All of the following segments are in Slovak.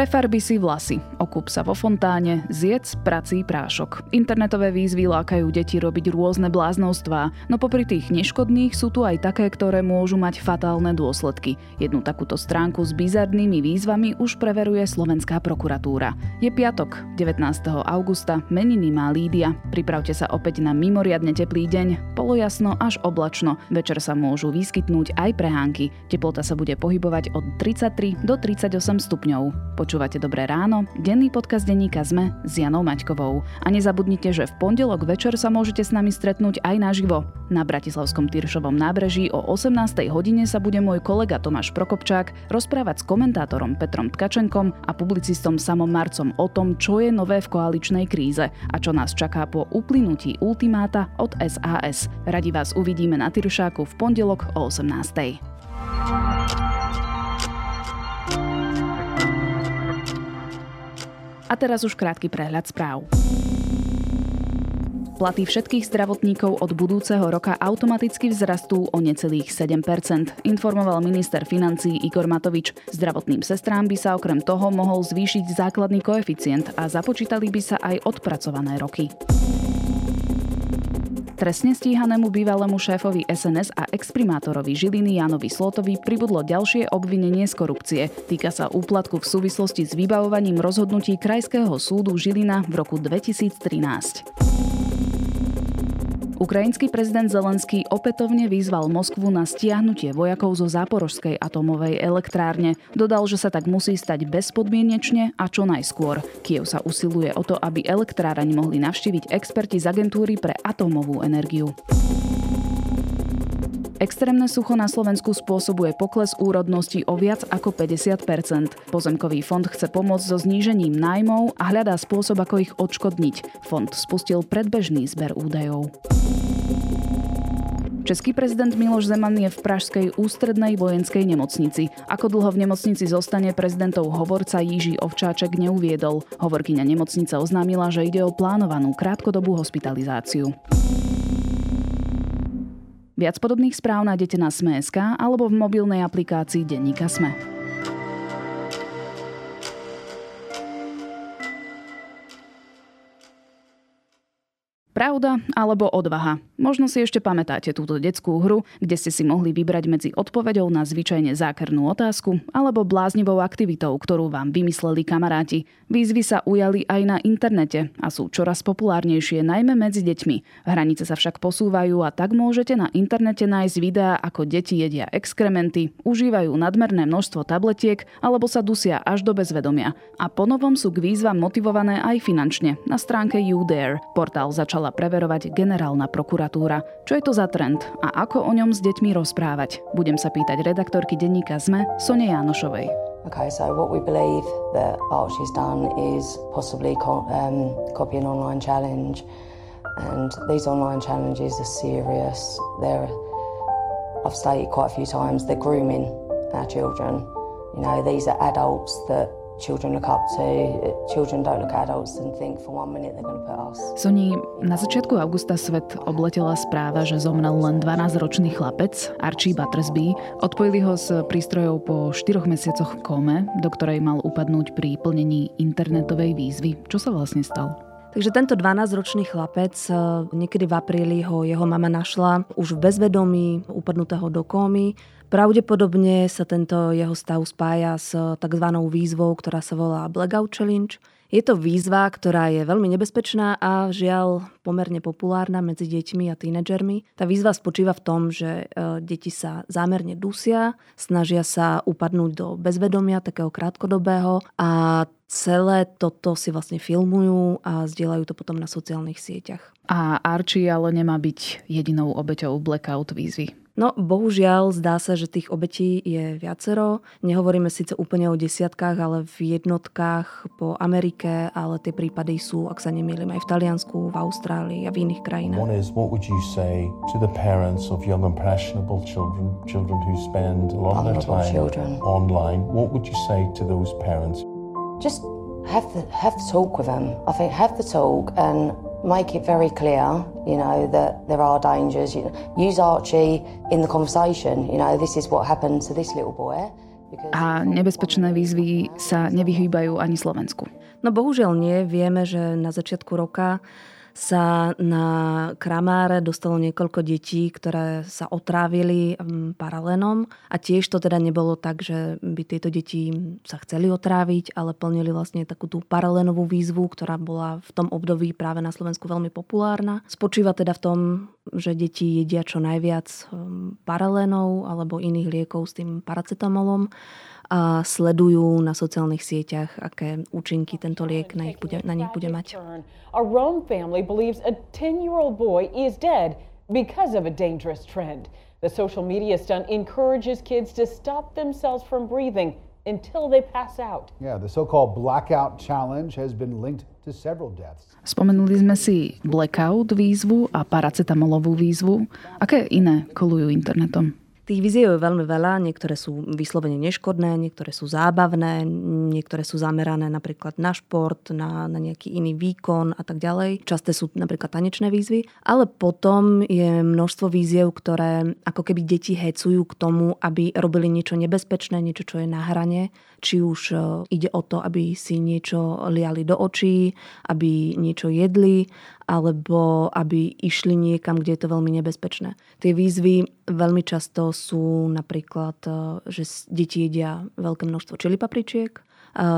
Prefarbi si vlasy, okup sa vo fontáne, zjedz prací prášok. Internetové výzvy lákajú deti robiť rôzne bláznostvá, no popri tých neškodných sú tu aj také, ktoré môžu mať fatálne dôsledky. Jednu takúto stránku s bizarnými výzvami už preveruje slovenská prokuratúra. Je piatok, 19. augusta, meniny má Lídia. Pripravte sa opäť na mimoriadne teplý deň, polojasno až oblačno. Večer sa môžu vyskytnúť aj prehánky. Teplota sa bude pohybovať od 33 do 38 stupňov. Počúvate Dobré ráno, denný podcast denníka ZME s Janou Maťkovou. A nezabudnite, že v pondelok večer sa môžete s nami stretnúť aj naživo. Na Bratislavskom Tyršovom nábreží o 18. hodine sa bude môj kolega Tomáš Prokopčák rozprávať s komentátorom Petrom Tkačenkom a publicistom Samom Marcom o tom, čo je nové v koaličnej kríze a čo nás čaká po uplynutí ultimáta od SAS. Radi vás uvidíme na Tyršáku v pondelok o 18. A teraz už krátky prehľad správ. Platy všetkých zdravotníkov od budúceho roka automaticky vzrastú o necelých 7% informoval minister financí Igor Matovič. Zdravotným sestrám by sa okrem toho mohol zvýšiť základný koeficient a započítali by sa aj odpracované roky. Trestne stíhanému bývalému šéfovi SNS a exprimátorovi Žiliny Janovi Slotovi pribudlo ďalšie obvinenie z korupcie. Týka sa úplatku v súvislosti s vybavovaním rozhodnutí Krajského súdu Žilina v roku 2013. Ukrajinský prezident Zelenský opätovne vyzval Moskvu na stiahnutie vojakov zo záporožskej atomovej elektrárne. Dodal, že sa tak musí stať bezpodmienečne a čo najskôr. Kiev sa usiluje o to, aby elektráraň mohli navštíviť experti z agentúry pre atómovú energiu. Extrémne sucho na Slovensku spôsobuje pokles úrodnosti o viac ako 50% Pozemkový fond chce pomôcť so znížením nájmov a hľadá spôsob, ako ich odškodniť. Fond spustil predbežný zber údajov. Český prezident Miloš Zeman je v Pražskej ústrednej vojenskej nemocnici. Ako dlho v nemocnici zostane prezidentov hovorca Jiří Ovčáček neuviedol. Hovorkyňa nemocnice oznámila, že ide o plánovanú krátkodobú hospitalizáciu. Viac podobných správ nájdete na Sme.sk alebo v mobilnej aplikácii Denníka Sme. Pravda alebo odvaha? Možno si ešte pamätáte túto detskú hru, kde ste si mohli vybrať medzi odpoveďou na zvyčajne zákernú otázku alebo bláznivou aktivitou, ktorú vám vymysleli kamaráti. Výzvy sa ujali aj na internete a sú čoraz populárnejšie najmä medzi deťmi. Hranice sa však posúvajú a tak môžete na internete nájsť videá, ako deti jedia exkrementy, užívajú nadmerné množstvo tabletiek alebo sa dusia až do bezvedomia. A ponovom sú k výzvam motivované aj finančne. Na stránke YouDare portál začala začala preverovať generálna prokuratúra. Čo je to za trend a ako o ňom s deťmi rozprávať? Budem sa pýtať redaktorky denníka ZME Sone Jánošovej. Okay, so what we believe that Archie's done is possibly co- um, copy an online challenge, and these online challenges are serious. They're, I've stated quite a few times, they're grooming our children. You know, these are adults that children look up to. Children don't look at adults and think for one minute they're going to put us. Soni, na začiatku augusta svet obletela správa, že zomrel len 12-ročný chlapec, Archie Buttersby. Odpojili ho z prístrojov po 4 mesiacoch kome, do ktorej mal upadnúť pri plnení internetovej výzvy. Čo sa vlastne stalo? Takže tento 12-ročný chlapec, eh, niekedy v apríli ho jeho mama našla už v bezvedomí, upadnutého do kómy. Pravdepodobne sa tento jeho stav spája s tzv. výzvou, ktorá sa volá Blackout Challenge. Je to výzva, ktorá je veľmi nebezpečná a žiaľ pomerne populárna medzi deťmi a tínedžermi. Tá výzva spočíva v tom, že eh, deti sa zámerne dusia, snažia sa upadnúť do bezvedomia, takého krátkodobého a celé toto si vlastne filmujú a zdieľajú to potom na sociálnych sieťach. A Archie ale nemá byť jedinou obeťou blackout výzvy. No, bohužiaľ, zdá sa, že tých obetí je viacero. Nehovoríme síce úplne o desiatkách, ale v jednotkách po Amerike, ale tie prípady sú, ak sa nemýlim, aj v Taliansku, v Austrálii a v iných krajinách. One is, what would you say to the parents of young impressionable children, children who spend a lot of their time children. online? What would you say to those parents? Just have the have the talk with them. I think have the talk and make it very clear, you know, that there are dangers. You know, use Archie in the conversation. You know, this is what happened to this little boy. A nebezpečné výzvy sa nevyhýbajú ani Slovensku. No bohužiaľ nie. Vieme, že na začiatku roka sa na Kramáre dostalo niekoľko detí, ktoré sa otrávili mm, paralenom a tiež to teda nebolo tak, že by tieto deti sa chceli otráviť, ale plnili vlastne takú tú paralenovú výzvu, ktorá bola v tom období práve na Slovensku veľmi populárna. Spočíva teda v tom, že deti jedia čo najviac mm, paralénov alebo iných liekov s tým paracetamolom a sledujú na sociálnych sieťach, aké účinky tento liek na, nich bude, na nich bude mať. A Rome family believes a 10-year-old boy is dead because of a dangerous trend. The social media stunt encourages kids to stop themselves from breathing until they pass out. Yeah, the so-called blackout challenge has been linked to several deaths. Spomenuli sme si blackout výzvu a paracetamolovú výzvu. Aké iné kolujú internetom? Tých víziev je veľmi veľa, niektoré sú vyslovene neškodné, niektoré sú zábavné, niektoré sú zamerané napríklad na šport, na, na nejaký iný výkon a tak ďalej. Časté sú napríklad tanečné výzvy, ale potom je množstvo víziev, ktoré ako keby deti hecujú k tomu, aby robili niečo nebezpečné, niečo, čo je na hrane. Či už e, ide o to, aby si niečo liali do očí, aby niečo jedli, alebo aby išli niekam, kde je to veľmi nebezpečné. Tie výzvy veľmi často sú napríklad, eh, že deti jedia veľké množstvo čili papričiek,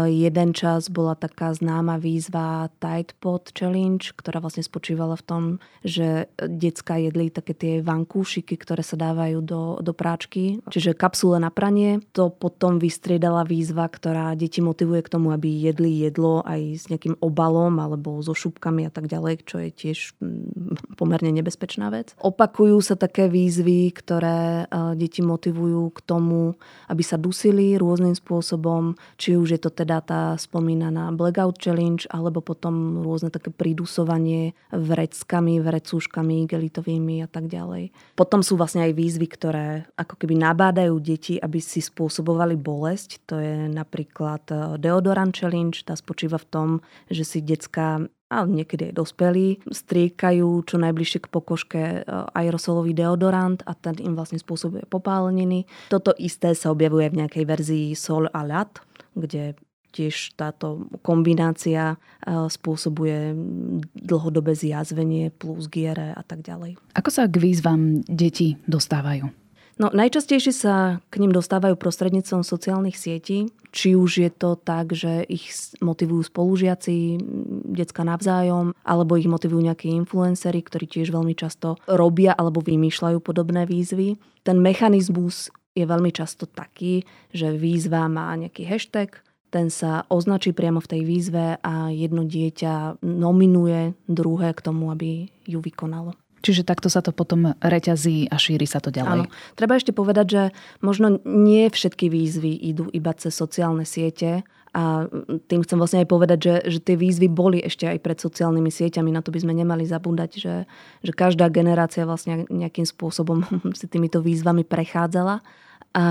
Jeden čas bola taká známa výzva Tide Pod Challenge, ktorá vlastne spočívala v tom, že decka jedli také tie vankúšiky, ktoré sa dávajú do, do práčky, čiže kapsule na pranie. To potom vystriedala výzva, ktorá deti motivuje k tomu, aby jedli jedlo aj s nejakým obalom alebo so šupkami a tak ďalej, čo je tiež mm, pomerne nebezpečná vec. Opakujú sa také výzvy, ktoré deti motivujú k tomu, aby sa dusili rôznym spôsobom, či už je to teda tá spomínaná Blackout Challenge, alebo potom rôzne také pridusovanie vreckami, vrecúškami, gelitovými a tak ďalej. Potom sú vlastne aj výzvy, ktoré ako keby nabádajú deti, aby si spôsobovali bolesť. To je napríklad eh, Deodorant Challenge, tá spočíva v tom, že si decka a niekedy aj dospelí, striekajú čo najbližšie k pokožke eh, aerosolový deodorant a ten im vlastne spôsobuje popáleniny. Toto isté sa objavuje v nejakej verzii Sol a Lat, kde tiež táto kombinácia e, spôsobuje dlhodobé zjazvenie plus giere a tak ďalej. Ako sa k výzvam deti dostávajú? No, najčastejšie sa k ním dostávajú prostredníctvom sociálnych sietí. Či už je to tak, že ich motivujú spolužiaci, decka navzájom, alebo ich motivujú nejakí influencery, ktorí tiež veľmi často robia alebo vymýšľajú podobné výzvy. Ten mechanizmus je veľmi často taký, že výzva má nejaký hashtag, ten sa označí priamo v tej výzve a jedno dieťa nominuje druhé k tomu, aby ju vykonalo. Čiže takto sa to potom reťazí a šíri sa to ďalej. Áno. Treba ešte povedať, že možno nie všetky výzvy idú iba cez sociálne siete a tým chcem vlastne aj povedať, že, že tie výzvy boli ešte aj pred sociálnymi sieťami. Na to by sme nemali zabúdať, že, že každá generácia vlastne nejakým spôsobom si týmito výzvami prechádzala. A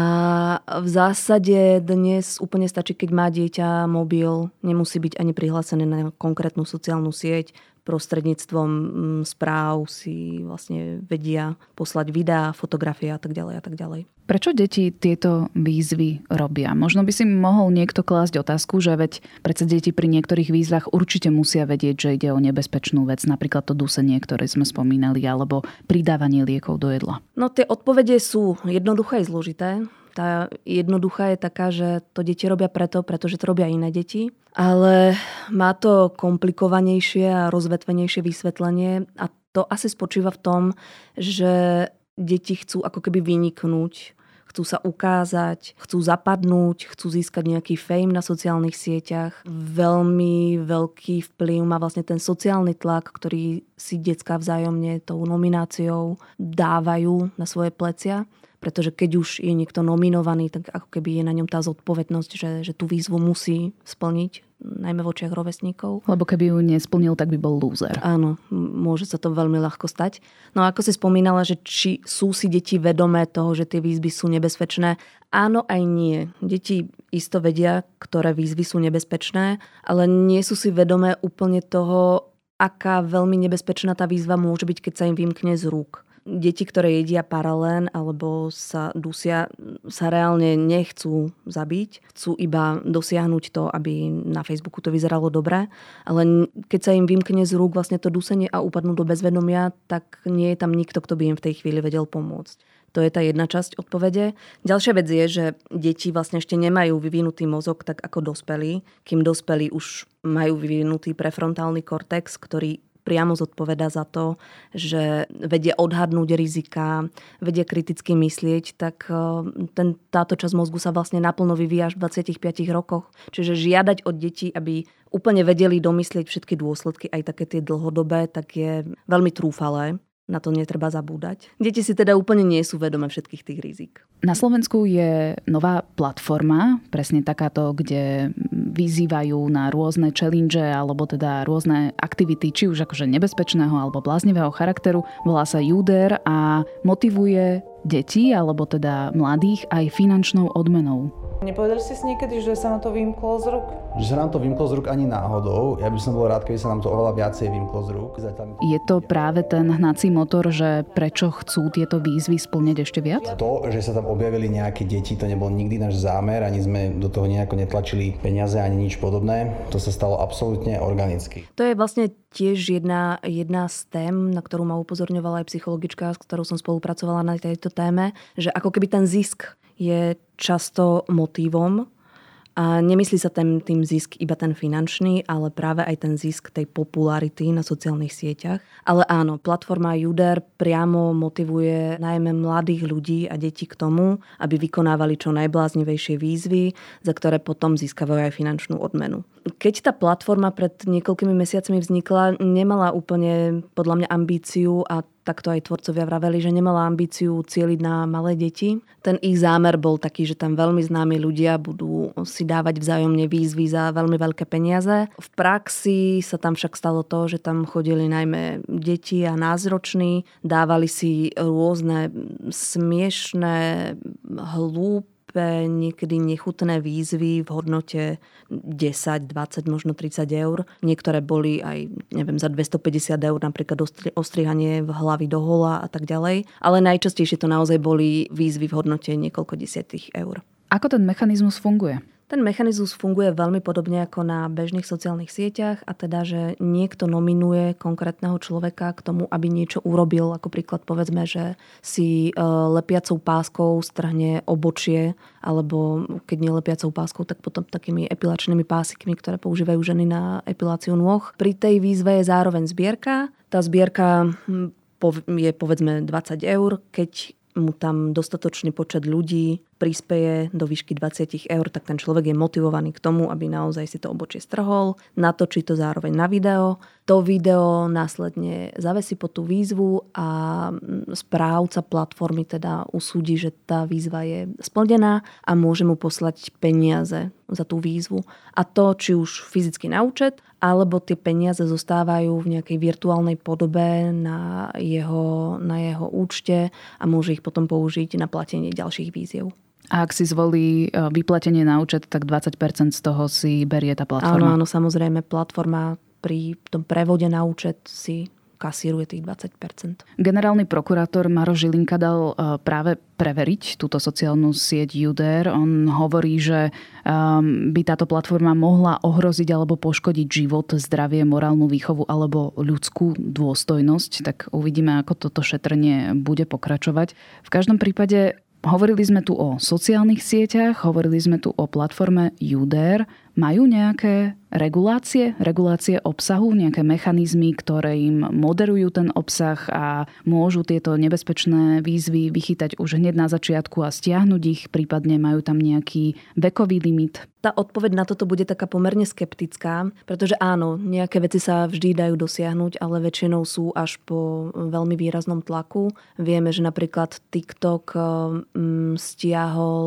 v zásade dnes úplne stačí, keď má dieťa mobil, nemusí byť ani prihlásené na konkrétnu sociálnu sieť prostredníctvom mm, správ si vlastne vedia poslať videá, fotografie a tak ďalej a tak ďalej. Prečo deti tieto výzvy robia? Možno by si mohol niekto klásť otázku, že veď predsa deti pri niektorých výzvach určite musia vedieť, že ide o nebezpečnú vec, napríklad to dusenie, ktoré sme spomínali, alebo pridávanie liekov do jedla. No tie odpovede sú jednoduché aj zložité. Tá jednoduchá je taká, že to deti robia preto, pretože to robia iné deti. Ale má to komplikovanejšie a rozvetvenejšie vysvetlenie a to asi spočíva v tom, že deti chcú ako keby vyniknúť, chcú sa ukázať, chcú zapadnúť, chcú získať nejaký fame na sociálnych sieťach. Veľmi veľký vplyv má vlastne ten sociálny tlak, ktorý si detská vzájomne tou nomináciou dávajú na svoje plecia pretože keď už je niekto nominovaný, tak ako keby je na ňom tá zodpovednosť, že, že tú výzvu musí splniť, najmä v očiach rovesníkov. Lebo keby ju nesplnil, tak by bol lúzer. Áno, môže sa to veľmi ľahko stať. No a ako si spomínala, že či sú si deti vedomé toho, že tie výzvy sú nebezpečné, áno aj nie. Deti isto vedia, ktoré výzvy sú nebezpečné, ale nie sú si vedomé úplne toho, aká veľmi nebezpečná tá výzva môže byť, keď sa im vymkne z rúk. Deti, ktoré jedia paralén alebo sa dusia, sa reálne nechcú zabiť. Chcú iba dosiahnuť to, aby na Facebooku to vyzeralo dobre. Ale keď sa im vymkne z rúk vlastne to dusenie a upadnú do bezvedomia, tak nie je tam nikto, kto by im v tej chvíli vedel pomôcť. To je tá jedna časť odpovede. Ďalšia vec je, že deti vlastne ešte nemajú vyvinutý mozog tak ako dospelí, kým dospelí už majú vyvinutý prefrontálny kortex, ktorý priamo zodpoveda za to, že vedie odhadnúť rizika, vedie kriticky myslieť, tak e, ten, táto časť mozgu sa vlastne naplno vyvíja až v 25 rokoch. Čiže žiadať od detí, aby úplne vedeli domyslieť všetky dôsledky, aj také tie dlhodobé, tak je veľmi trúfalé na to netreba zabúdať. Deti si teda úplne nie sú vedome všetkých tých rizik. Na Slovensku je nová platforma, presne takáto, kde vyzývajú na rôzne challenge alebo teda rôzne aktivity, či už akože nebezpečného alebo bláznivého charakteru. Volá sa Juder a motivuje deti alebo teda mladých aj finančnou odmenou. Nepovedali ste si niekedy, že sa na to vymklo z rúk? Že sa nám to vymklo z rúk ani náhodou. Ja by som bol rád, keby sa nám to oveľa viacej vymklo z rúk. Zatiaľ... Je to práve ten hnací motor, že prečo chcú tieto výzvy splňať ešte viac? To, že sa tam objavili nejaké deti, to nebol nikdy náš zámer, ani sme do toho nejako netlačili peniaze ani nič podobné. To sa stalo absolútne organicky. To je vlastne tiež jedna, jedna z tém, na ktorú ma upozorňovala aj psychologička, s ktorou som spolupracovala na tejto téme, že ako keby ten zisk je často motívom a nemyslí sa tým, tým zisk iba ten finančný, ale práve aj ten zisk tej popularity na sociálnych sieťach. Ale áno, platforma Juder priamo motivuje najmä mladých ľudí a detí k tomu, aby vykonávali čo najbláznivejšie výzvy, za ktoré potom získavajú aj finančnú odmenu. Keď tá platforma pred niekoľkými mesiacmi vznikla, nemala úplne podľa mňa ambíciu a takto aj tvorcovia vraveli, že nemala ambíciu cieliť na malé deti. Ten ich zámer bol taký, že tam veľmi známi ľudia budú si dávať vzájomne výzvy za veľmi veľké peniaze. V praxi sa tam však stalo to, že tam chodili najmä deti a názroční, dávali si rôzne smiešné, hlúpe Európe niekedy nechutné výzvy v hodnote 10, 20, možno 30 eur. Niektoré boli aj, neviem, za 250 eur, napríklad ostrihanie v hlavy do hola a tak ďalej. Ale najčastejšie to naozaj boli výzvy v hodnote niekoľko desiatých eur. Ako ten mechanizmus funguje? Ten mechanizmus funguje veľmi podobne ako na bežných sociálnych sieťach a teda, že niekto nominuje konkrétneho človeka k tomu, aby niečo urobil. Ako príklad povedzme, že si e, lepiacou páskou strhne obočie alebo keď nie lepiacou páskou, tak potom takými epilačnými pásikmi, ktoré používajú ženy na epiláciu nôh. Pri tej výzve je zároveň zbierka. Tá zbierka hm, je povedzme 20 eur. Keď mu tam dostatočný počet ľudí prispeje do výšky 20 eur, tak ten človek je motivovaný k tomu, aby naozaj si to obočie strhol, natočí to zároveň na video. To video následne zavesí po tú výzvu a správca platformy teda usúdi, že tá výzva je splnená a môže mu poslať peniaze za tú výzvu. A to či už fyzicky na účet, alebo tie peniaze zostávajú v nejakej virtuálnej podobe na jeho, na jeho účte a môže ich potom použiť na platenie ďalších víziev. A ak si zvolí e, vyplatenie na účet, tak 20% z toho si berie tá platforma. Áno, áno, samozrejme, platforma pri tom prevode na účet si kasíruje tých 20%. Generálny prokurátor Maro Žilinka dal e, práve preveriť túto sociálnu sieť Juder. On hovorí, že um, by táto platforma mohla ohroziť alebo poškodiť život, zdravie, morálnu výchovu alebo ľudskú dôstojnosť. Tak uvidíme, ako toto šetrenie bude pokračovať. V každom prípade Hovorili sme tu o sociálnych sieťach, hovorili sme tu o platforme Juder. Majú nejaké regulácie, regulácie obsahu, nejaké mechanizmy, ktoré im moderujú ten obsah a môžu tieto nebezpečné výzvy vychytať už hneď na začiatku a stiahnuť ich, prípadne majú tam nejaký vekový limit? Tá odpoveď na toto bude taká pomerne skeptická, pretože áno, nejaké veci sa vždy dajú dosiahnuť, ale väčšinou sú až po veľmi výraznom tlaku. Vieme, že napríklad TikTok mm, stiahol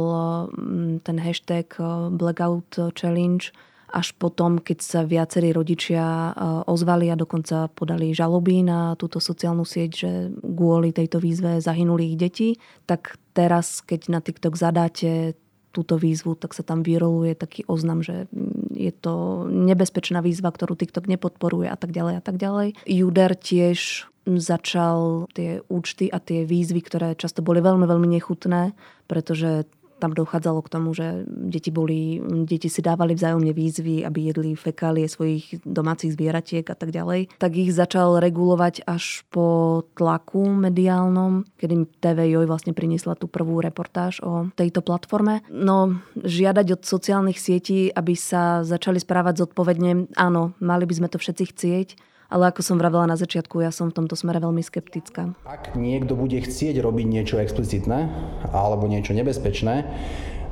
mm, ten hashtag Blackout Challenge až potom, keď sa viacerí rodičia e, ozvali a dokonca podali žaloby na túto sociálnu sieť, že kvôli tejto výzve zahynuli ich deti, tak teraz, keď na TikTok zadáte túto výzvu, tak sa tam vyroluje taký oznam, že je to nebezpečná výzva, ktorú TikTok nepodporuje a tak ďalej a tak ďalej. Juder tiež začal tie účty a tie výzvy, ktoré často boli veľmi, veľmi nechutné, pretože tam dochádzalo k tomu, že deti, boli, deti si dávali vzájomne výzvy, aby jedli fekálie svojich domácich zvieratiek a tak ďalej, tak ich začal regulovať až po tlaku mediálnom, kedy TV Joj vlastne priniesla tú prvú reportáž o tejto platforme. No, žiadať od sociálnych sietí, aby sa začali správať zodpovedne, áno, mali by sme to všetci chcieť, ale ako som vravela na začiatku, ja som v tomto smere veľmi skeptická. Ak niekto bude chcieť robiť niečo explicitné alebo niečo nebezpečné,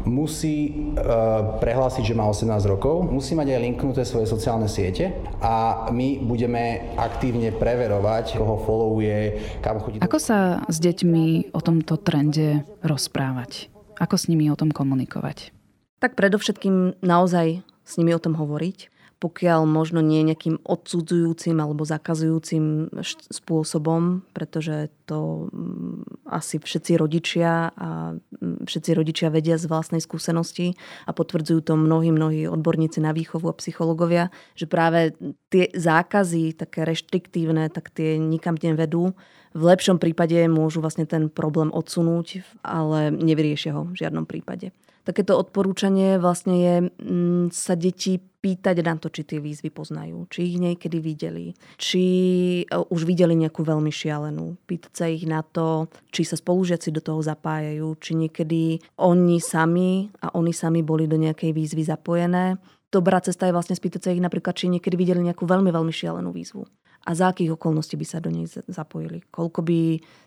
musí e, prehlásiť, že má 18 rokov, musí mať aj linknuté svoje sociálne siete a my budeme aktívne preverovať, koho followuje, kam chodí. Ako sa s deťmi o tomto trende rozprávať? Ako s nimi o tom komunikovať? Tak predovšetkým naozaj s nimi o tom hovoriť pokiaľ možno nie nejakým odsudzujúcim alebo zakazujúcim spôsobom, pretože to mm, asi všetci rodičia a mm, všetci rodičia vedia z vlastnej skúsenosti a potvrdzujú to mnohí, mnohí odborníci na výchovu a psychológovia, že práve tie zákazy, také reštriktívne, tak tie nikam nevedú. V lepšom prípade môžu vlastne ten problém odsunúť, ale nevyriešia ho v žiadnom prípade takéto odporúčanie vlastne je mm, sa deti pýtať na to, či tie výzvy poznajú, či ich niekedy videli, či e, už videli nejakú veľmi šialenú. Pýtať sa ich na to, či sa spolužiaci do toho zapájajú, či niekedy oni sami a oni sami boli do nejakej výzvy zapojené. Dobrá cesta je vlastne spýtať sa ich napríklad, či niekedy videli nejakú veľmi, veľmi šialenú výzvu a za akých okolností by sa do nej zapojili. Koľko by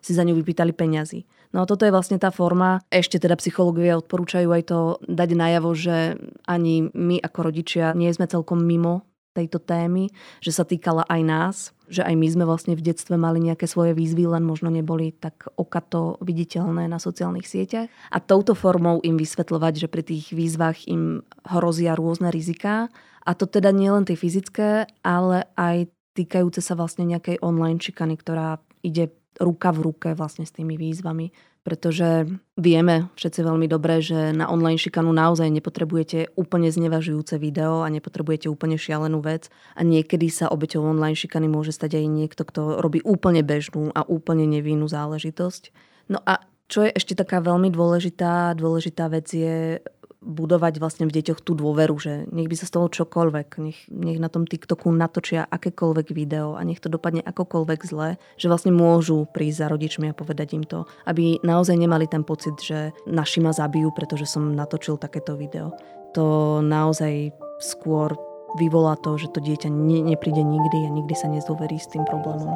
si za ňu vypýtali peňazí. No a toto je vlastne tá forma. Ešte teda psychológovia odporúčajú aj to dať najavo, že ani my ako rodičia nie sme celkom mimo tejto témy, že sa týkala aj nás, že aj my sme vlastne v detstve mali nejaké svoje výzvy, len možno neboli tak okato viditeľné na sociálnych sieťach. A touto formou im vysvetľovať, že pri tých výzvach im hrozia rôzne riziká. A to teda nie len tie fyzické, ale aj týkajúce sa vlastne nejakej online šikany, ktorá ide ruka v ruke vlastne s tými výzvami. Pretože vieme všetci veľmi dobre, že na online šikanu naozaj nepotrebujete úplne znevažujúce video a nepotrebujete úplne šialenú vec. A niekedy sa obeťou online šikany môže stať aj niekto, kto robí úplne bežnú a úplne nevinnú záležitosť. No a čo je ešte taká veľmi dôležitá, dôležitá vec je budovať vlastne v deťoch tú dôveru, že nech by sa stalo čokoľvek, nech, nech na tom TikToku natočia akékoľvek video a nech to dopadne akokoľvek zle, že vlastne môžu prísť za rodičmi a povedať im to, aby naozaj nemali ten pocit, že naši ma zabijú, pretože som natočil takéto video. To naozaj skôr vyvolá to, že to dieťa ne, nepríde nikdy a nikdy sa nezdôverí s tým problémom.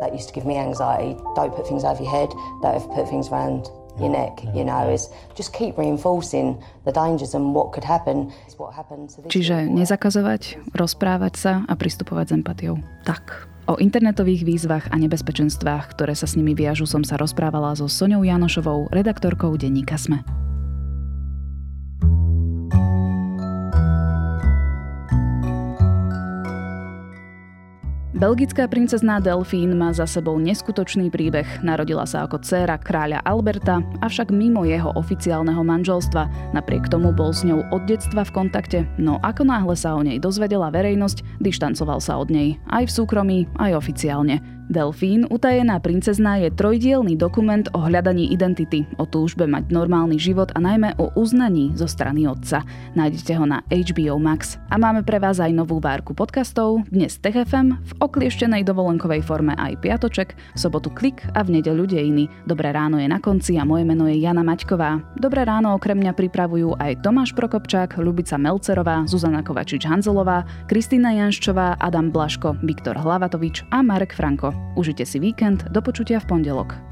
That used to give me anxiety. Don't put things over your head. Don't put things around your neck, you know, is just keep reinforcing the dangers and what could happen. What Čiže nezakazovať, rozprávať sa a pristupovať s empatiou. Tak. O internetových výzvach a nebezpečenstvách, ktoré sa s nimi viažu, som sa rozprávala so Soňou Janošovou, redaktorkou denníka SME. Belgická princezná Delfín má za sebou neskutočný príbeh. Narodila sa ako dcéra kráľa Alberta, avšak mimo jeho oficiálneho manželstva. Napriek tomu bol s ňou od detstva v kontakte, no ako náhle sa o nej dozvedela verejnosť, dištancoval sa od nej, aj v súkromí, aj oficiálne. Delfín, utajená princezná je trojdielný dokument o hľadaní identity, o túžbe mať normálny život a najmä o uznaní zo strany otca. Nájdete ho na HBO Max. A máme pre vás aj novú várku podcastov, dnes TechFM, v oklieštenej dovolenkovej forme aj piatoček, v sobotu klik a v nedeľu dejiny. Dobré ráno je na konci a moje meno je Jana Maťková. Dobré ráno okrem mňa pripravujú aj Tomáš Prokopčák, Lubica Melcerová, Zuzana Kovačič-Hanzelová, Kristýna Janščová, Adam Blaško, Viktor Hlavatovič a Marek Franko. Užite si víkend, do počutia v pondelok.